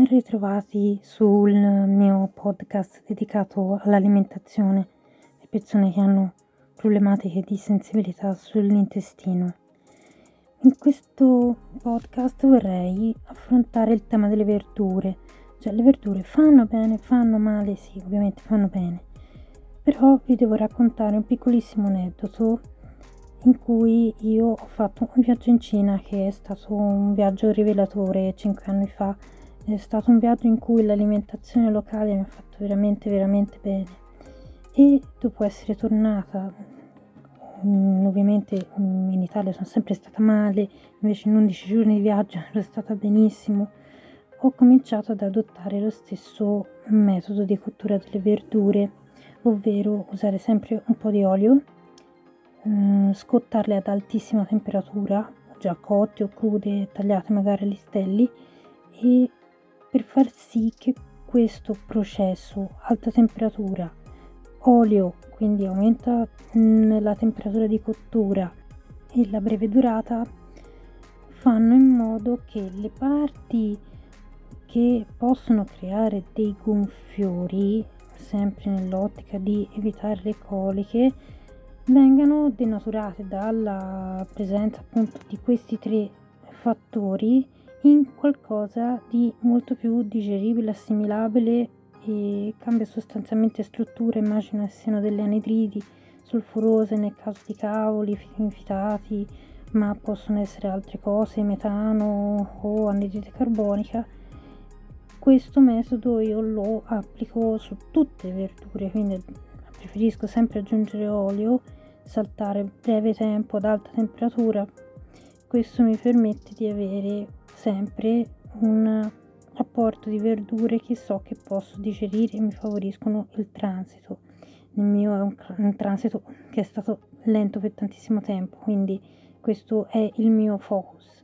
ben ritrovati sul mio podcast dedicato all'alimentazione e persone che hanno problematiche di sensibilità sull'intestino. In questo podcast vorrei affrontare il tema delle verdure. Cioè le verdure fanno bene, fanno male, sì, ovviamente fanno bene. Però vi devo raccontare un piccolissimo aneddoto in cui io ho fatto un viaggio in Cina che è stato un viaggio rivelatore 5 anni fa. È stato un viaggio in cui l'alimentazione locale mi ha fatto veramente, veramente bene. E dopo essere tornata, mm, ovviamente mm, in Italia sono sempre stata male, invece in 11 giorni di viaggio ero stata benissimo, ho cominciato ad adottare lo stesso metodo di cottura delle verdure, ovvero usare sempre un po' di olio eh, scottarle ad altissima temperatura, già cotte o crude, tagliate magari a listelli, e per far sì che questo processo, alta temperatura, olio, quindi aumenta mm, la temperatura di cottura e la breve durata, fanno in modo che le parti che possono creare dei gonfiori, sempre nell'ottica di evitare le coliche, vengano denaturate dalla presenza appunto di questi tre fattori in qualcosa di molto più digeribile, assimilabile e cambia sostanzialmente struttura, immagino siano delle anidridi sulfurose nel caso di cavoli infitati, ma possono essere altre cose, metano o anidride carbonica. Questo metodo io lo applico su tutte le verdure, quindi preferisco sempre aggiungere olio saltare breve tempo ad alta temperatura. Questo mi permette di avere sempre un apporto di verdure che so che posso digerire e mi favoriscono il transito. Il mio è un, un transito che è stato lento per tantissimo tempo, quindi questo è il mio focus.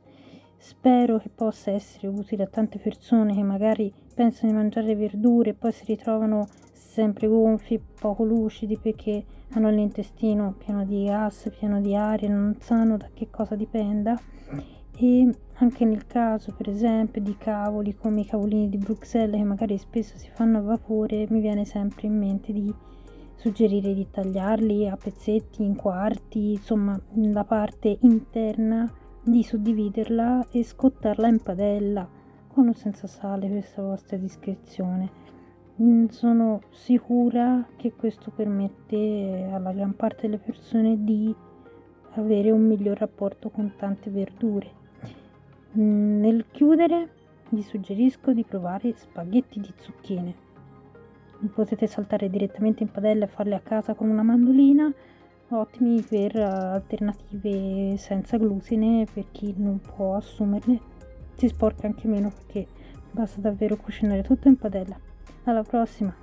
Spero che possa essere utile a tante persone che magari pensano di mangiare verdure e poi si ritrovano sempre gonfi, poco lucidi perché hanno l'intestino pieno di gas, pieno di aria, non sanno da che cosa dipenda. E anche nel caso, per esempio, di cavoli come i cavolini di Bruxelles che magari spesso si fanno a vapore, mi viene sempre in mente di suggerire di tagliarli a pezzetti, in quarti, insomma, la parte interna di suddividerla e scottarla in padella con o senza sale questa vostra discrezione. Mm, sono sicura che questo permette alla gran parte delle persone di avere un miglior rapporto con tante verdure nel chiudere vi suggerisco di provare spaghetti di zucchine. Potete saltare direttamente in padella e farle a casa con una mandolina ottimi per alternative senza glutine per chi non può assumerle si sporca anche meno perché basta davvero cucinare tutto in padella. Alla prossima